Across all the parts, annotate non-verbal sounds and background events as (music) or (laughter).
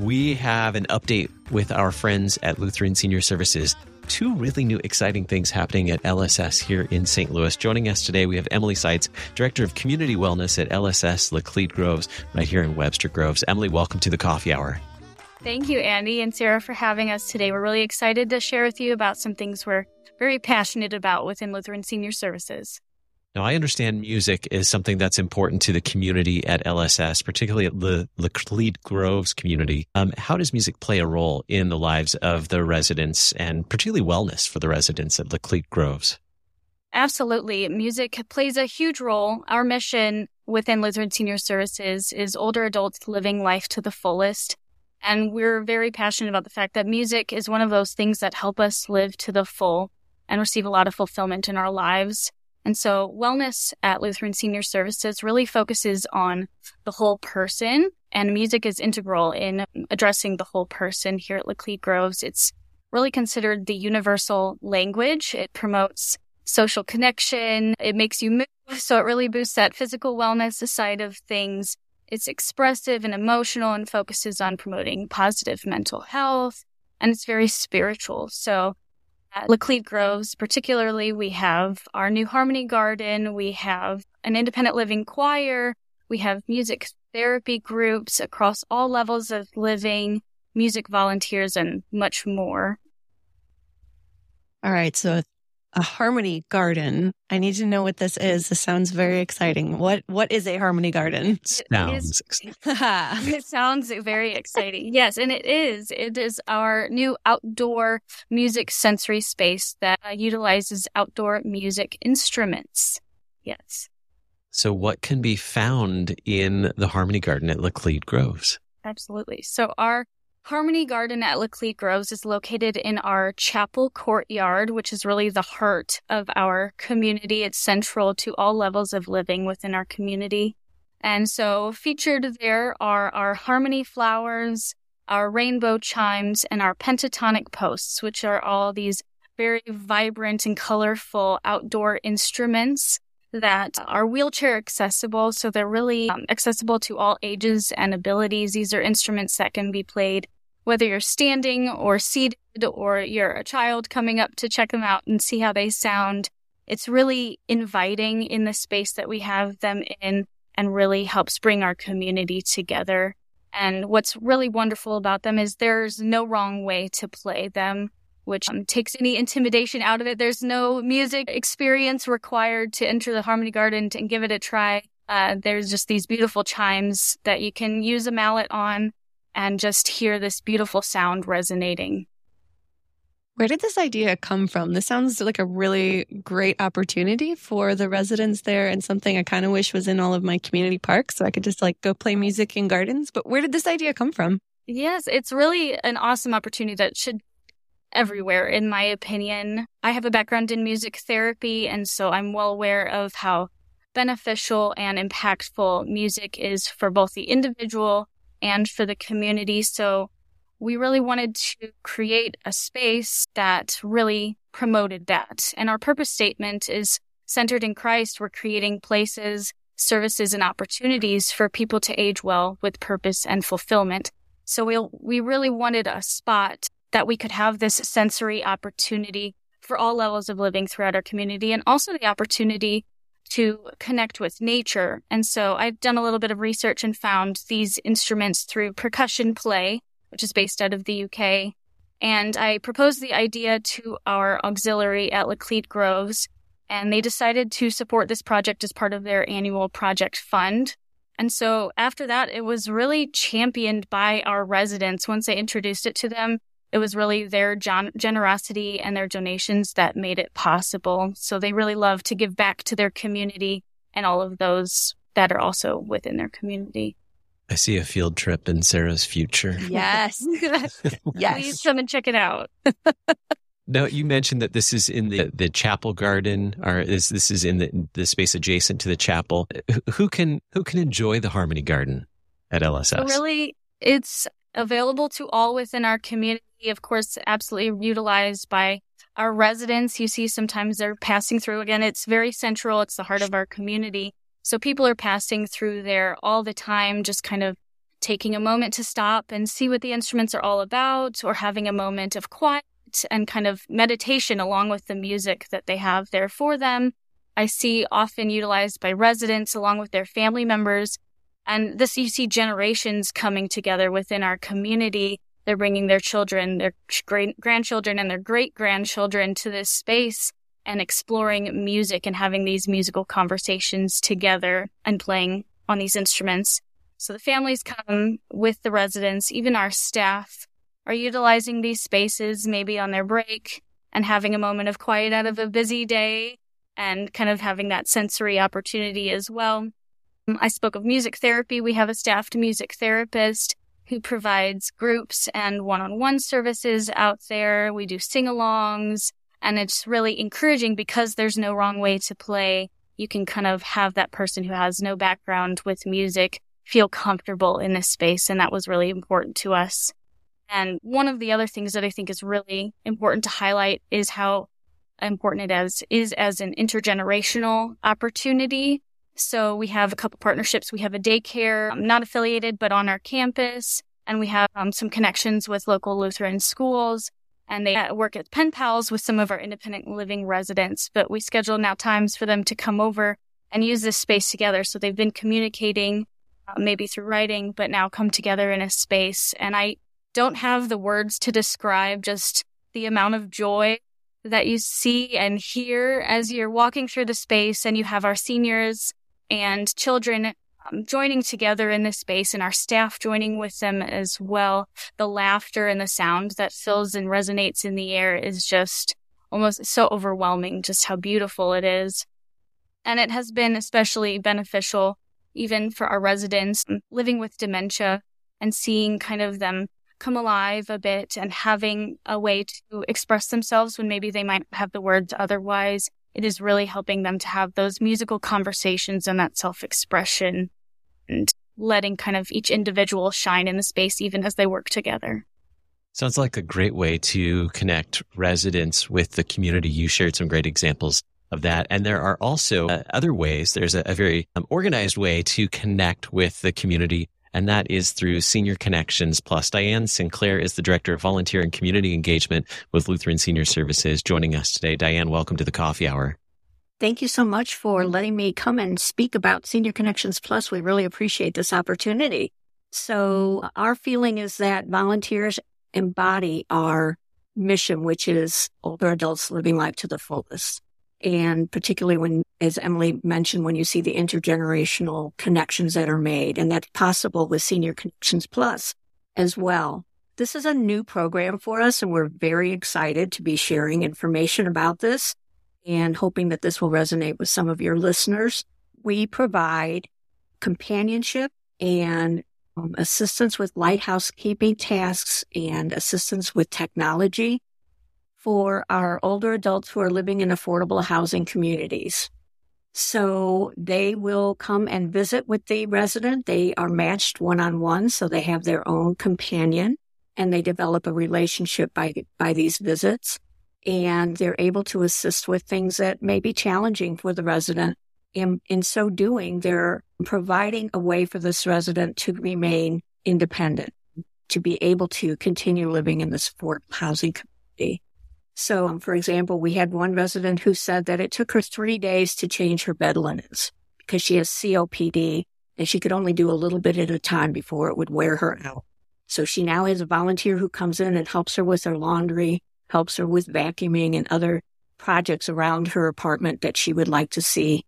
We have an update with our friends at Lutheran Senior Services. Two really new exciting things happening at LSS here in St. Louis. Joining us today, we have Emily Sitzes, Director of Community Wellness at LSS Laclede Groves, right here in Webster Groves. Emily, welcome to the Coffee Hour. Thank you, Andy and Sarah, for having us today. We're really excited to share with you about some things we're very passionate about within Lutheran Senior Services. Now, I understand music is something that's important to the community at LSS, particularly at the Laclede Groves community. Um, how does music play a role in the lives of the residents and particularly wellness for the residents at Laclede Groves? Absolutely. Music plays a huge role. Our mission within Lutheran Senior Services is older adults living life to the fullest. And we're very passionate about the fact that music is one of those things that help us live to the full and receive a lot of fulfillment in our lives. And so wellness at Lutheran Senior Services really focuses on the whole person and music is integral in addressing the whole person here at Laclede Groves. It's really considered the universal language. It promotes social connection. It makes you move. So it really boosts that physical wellness side of things. It's expressive and emotional and focuses on promoting positive mental health. And it's very spiritual. So at Laclede Groves, particularly, we have our new Harmony Garden. We have an independent living choir. We have music therapy groups across all levels of living, music volunteers, and much more. All right. So a harmony garden. I need to know what this is. This sounds very exciting. What what is a harmony garden? Sounds (laughs) (laughs) it sounds very exciting. Yes, and it is. It is our new outdoor music sensory space that uh, utilizes outdoor music instruments. Yes. So what can be found in the Harmony Garden at Laclede Groves? Absolutely. So our Harmony Garden at Laclede Groves is located in our chapel courtyard, which is really the heart of our community. It's central to all levels of living within our community. And so featured there are our harmony flowers, our rainbow chimes, and our pentatonic posts, which are all these very vibrant and colorful outdoor instruments that are wheelchair accessible. So they're really um, accessible to all ages and abilities. These are instruments that can be played whether you're standing or seated or you're a child coming up to check them out and see how they sound. It's really inviting in the space that we have them in and really helps bring our community together. And what's really wonderful about them is there's no wrong way to play them which um, takes any intimidation out of it. There's no music experience required to enter the Harmony Garden and give it a try. Uh, there's just these beautiful chimes that you can use a mallet on and just hear this beautiful sound resonating. Where did this idea come from? This sounds like a really great opportunity for the residents there and something I kind of wish was in all of my community parks so I could just like go play music in gardens. But where did this idea come from? Yes, it's really an awesome opportunity that should everywhere, in my opinion. I have a background in music therapy, and so I'm well aware of how beneficial and impactful music is for both the individual and for the community. So we really wanted to create a space that really promoted that. And our purpose statement is centered in Christ. We're creating places, services, and opportunities for people to age well with purpose and fulfillment. So we we really wanted a spot that we could have this sensory opportunity for all levels of living throughout our community and also the opportunity to connect with nature. And so I've done a little bit of research and found these instruments through Percussion Play, which is based out of the UK. And I proposed the idea to our auxiliary at Laclede Groves, and they decided to support this project as part of their annual project fund. And so after that, it was really championed by our residents once I introduced it to them it was really their gen- generosity and their donations that made it possible. So they really love to give back to their community and all of those that are also within their community. I see a field trip in Sarah's future. (laughs) Yes. (laughs) yes. Please come and check it out. (laughs) Now you mentioned that this is in the the chapel garden, or is this is in the the space adjacent to the chapel? Who can who can enjoy the Harmony Garden at LSS? So really, it's available to all within our community. Of course, absolutely utilized by our residents. You see, sometimes they're passing through. Again, it's very central. It's the heart of our community. So people are passing through there all the time, just kind of taking a moment to stop and see what the instruments are all about, or having a moment of quiet and kind of meditation along with the music that they have there for them. I see often utilized by residents along with their family members. And this, you see generations coming together within our community. They're bringing their children, their great grandchildren, and their great grandchildren to this space and exploring music and having these musical conversations together and playing on these instruments. So the families come with the residents, even our staff are utilizing these spaces maybe on their break and having a moment of quiet out of a busy day and kind of having that sensory opportunity as well. Um, I spoke of music therapy. We have a staffed music therapist who provides groups and one on one services out there. We do sing alongs and it's really encouraging because there's no wrong way to play. You can kind of have that person who has no background with music feel comfortable in this space. And that was really important to us. And one of the other things that I think is really important to highlight is how important it is, is as an intergenerational opportunity. So we have a couple partnerships. We have a daycare, um, not affiliated, but on our campus. And we have um, some connections with local Lutheran schools. And they uh, work at pen pals with some of our independent living residents. But we schedule now times for them to come over and use this space together. So they've been communicating, uh, maybe through writing, but now come together in a space. And I don't have the words to describe just the amount of joy that you see and hear as you're walking through the space and you have our seniors and children um, joining together in this space and our staff joining with them as well. The laughter and the sound that fills and resonates in the air is just almost so overwhelming, just how beautiful it is. And it has been especially beneficial even for our residents living with dementia and seeing kind of them come alive a bit and having a way to express themselves when maybe they might have the words otherwise. It is really helping them to have those musical conversations and that self expression and letting kind of each individual shine in the space even as they work together. Sounds like a great way to connect residents with the community. You shared some great examples of that. And there are also uh, other ways. There's a, a very um, organized way to connect with the community and that is through Senior Connections Plus. Diane Sinclair is the Director of Volunteer and Community Engagement with Lutheran Senior Services joining us today. Diane, welcome to the Coffee Hour. Thank you so much for letting me come and speak about Senior Connections Plus. We really appreciate this opportunity. So our feeling is that volunteers embody our mission, which is older adults living life to the fullest. And particularly when, as Emily mentioned, when you see the intergenerational connections that are made, and that's possible with Senior Connections Plus as well. This is a new program for us, and we're very excited to be sharing information about this and hoping that this will resonate with some of your listeners. We provide companionship and um, assistance with lighthouse keeping tasks and assistance with technology for our older adults who are living in affordable housing communities. So they will come and visit with the resident. They are matched one on one. So they have their own companion and they develop a relationship by, by these visits. And they're able to assist with things that may be challenging for the resident. In, in so doing, they're providing a way for this resident to remain independent, to be able to continue living in this affordable housing community. So, um, for example, we had one resident who said that it took her three days to change her bed linens because she has COPD and she could only do a little bit at a time before it would wear her out. So she now has a volunteer who comes in and helps her with her laundry, helps her with vacuuming and other projects around her apartment that she would like to see,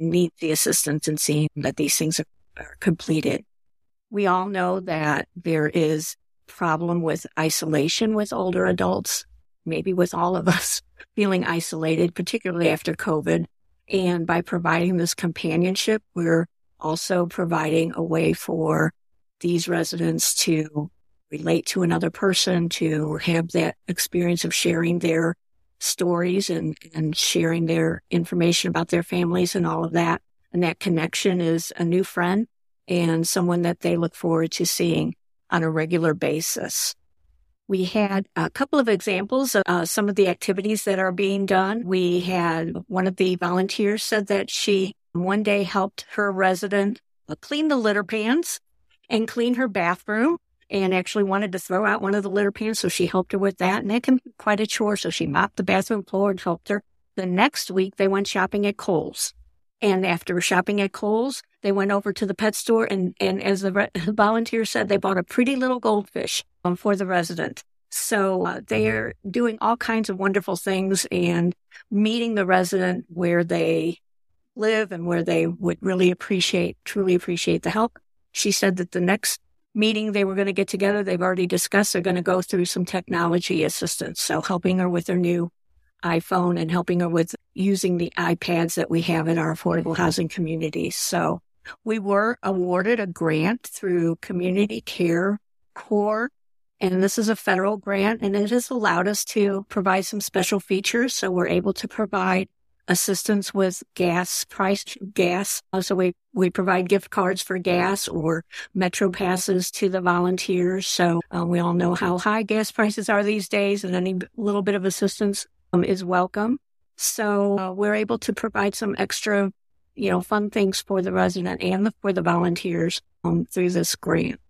need the assistance in seeing that these things are, are completed. We all know that there is problem with isolation with older adults maybe with all of us (laughs) feeling isolated, particularly after COVID. And by providing this companionship, we're also providing a way for these residents to relate to another person, to have that experience of sharing their stories and, and sharing their information about their families and all of that. And that connection is a new friend and someone that they look forward to seeing on a regular basis. We had a couple of examples of uh, some of the activities that are being done. We had one of the volunteers said that she one day helped her resident clean the litter pans and clean her bathroom and actually wanted to throw out one of the litter pans. So she helped her with that. And that can be quite a chore. So she mopped the bathroom floor and helped her. The next week they went shopping at Kohl's. And after shopping at Kohl's, they went over to the pet store and, and as the re- (laughs) volunteer said, they bought a pretty little goldfish um, for the resident. So uh, they're doing all kinds of wonderful things and meeting the resident where they live and where they would really appreciate, truly appreciate the help. She said that the next meeting they were going to get together, they've already discussed, they're going to go through some technology assistance. So helping her with her new iPhone and helping her with using the iPads that we have in our affordable housing communities. So we were awarded a grant through Community Care Corps. And this is a federal grant and it has allowed us to provide some special features. So we're able to provide assistance with gas price gas. So we, we provide gift cards for gas or metro passes to the volunteers. So uh, we all know how high gas prices are these days and any little bit of assistance um, is welcome. So uh, we're able to provide some extra you know, fun things for the resident and the, for the volunteers um, through this grant.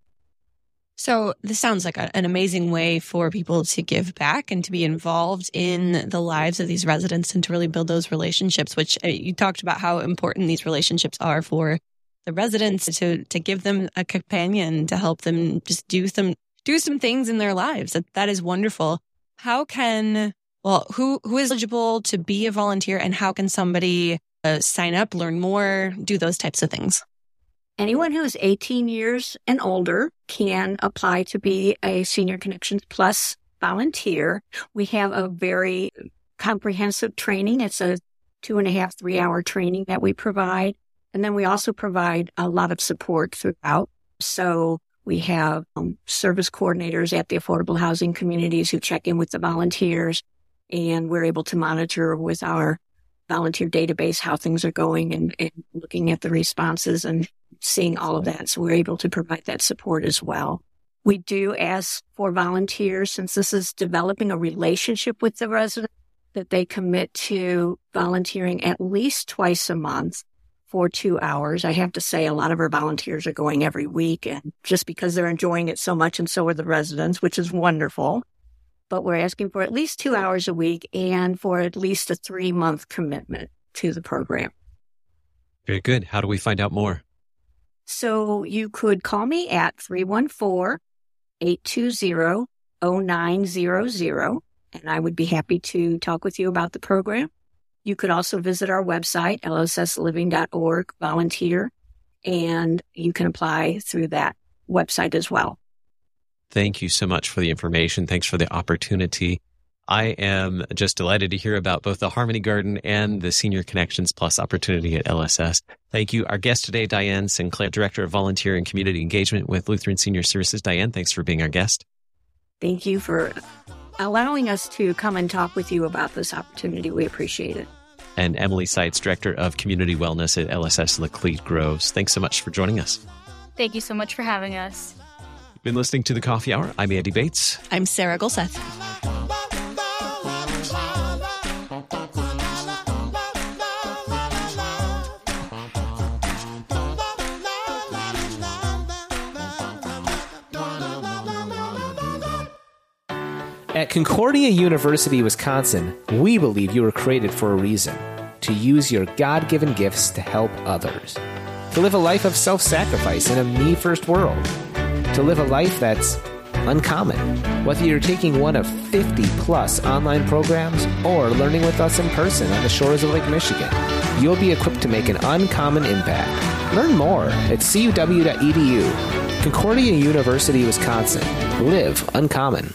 So this sounds like a, an amazing way for people to give back and to be involved in the lives of these residents and to really build those relationships, which uh, you talked about how important these relationships are for the residents to, to give them a companion to help them just do some, do some things in their lives. That, that is wonderful. How can, well, who, who is eligible to be a volunteer and how can somebody sign up, learn more, do those types of things? Anyone who is 18 years and older can apply to be a Senior Connections Plus volunteer. We have a very comprehensive training. It's a two and a half, three hour training that we provide. And then we also provide a lot of support throughout. So we have um, service coordinators at the affordable housing communities who check in with the volunteers and we're able to monitor with our volunteer database how things are going and, and looking at the responses and seeing all of that. So we're able to provide that support as well. We do ask for volunteers, since this is developing a relationship with the resident, that they commit to volunteering at least twice a month for two hours. I have to say a lot of our volunteers are going every week and just because they're enjoying it so much and so are the residents, which is wonderful but we're asking for at least two hours a week and for at least a three month commitment to the program. Very good. How do we find out more? So you could call me at 314 820 0900, and I would be happy to talk with you about the program. You could also visit our website, lssliving.org, volunteer, and you can apply through that website as well. Thank you so much for the information. Thanks for the opportunity. I am just delighted to hear about both the Harmony Garden and the Senior Connections Plus opportunity at LSS. Thank you. Our guest today, Diane Sinclair, Director of Volunteer and Community Engagement with Lutheran Senior Services. Diane, thanks for being our guest. Thank you for allowing us to come and talk with you about this opportunity. We appreciate it. And Emily Sitzes, Director of Community Wellness at LSS Laclede Groves. Thanks so much for joining us. Thank you so much for having us. Been listening to the Coffee Hour. I'm Andy Bates. I'm Sarah Gulseth. At Concordia University, Wisconsin, we believe you were created for a reason to use your God given gifts to help others, to live a life of self sacrifice in a me first world to live a life that's uncommon. Whether you're taking one of 50 plus online programs or learning with us in person on the shores of Lake Michigan, you'll be equipped to make an uncommon impact. Learn more at cuw.edu. Concordia University, Wisconsin. Live uncommon.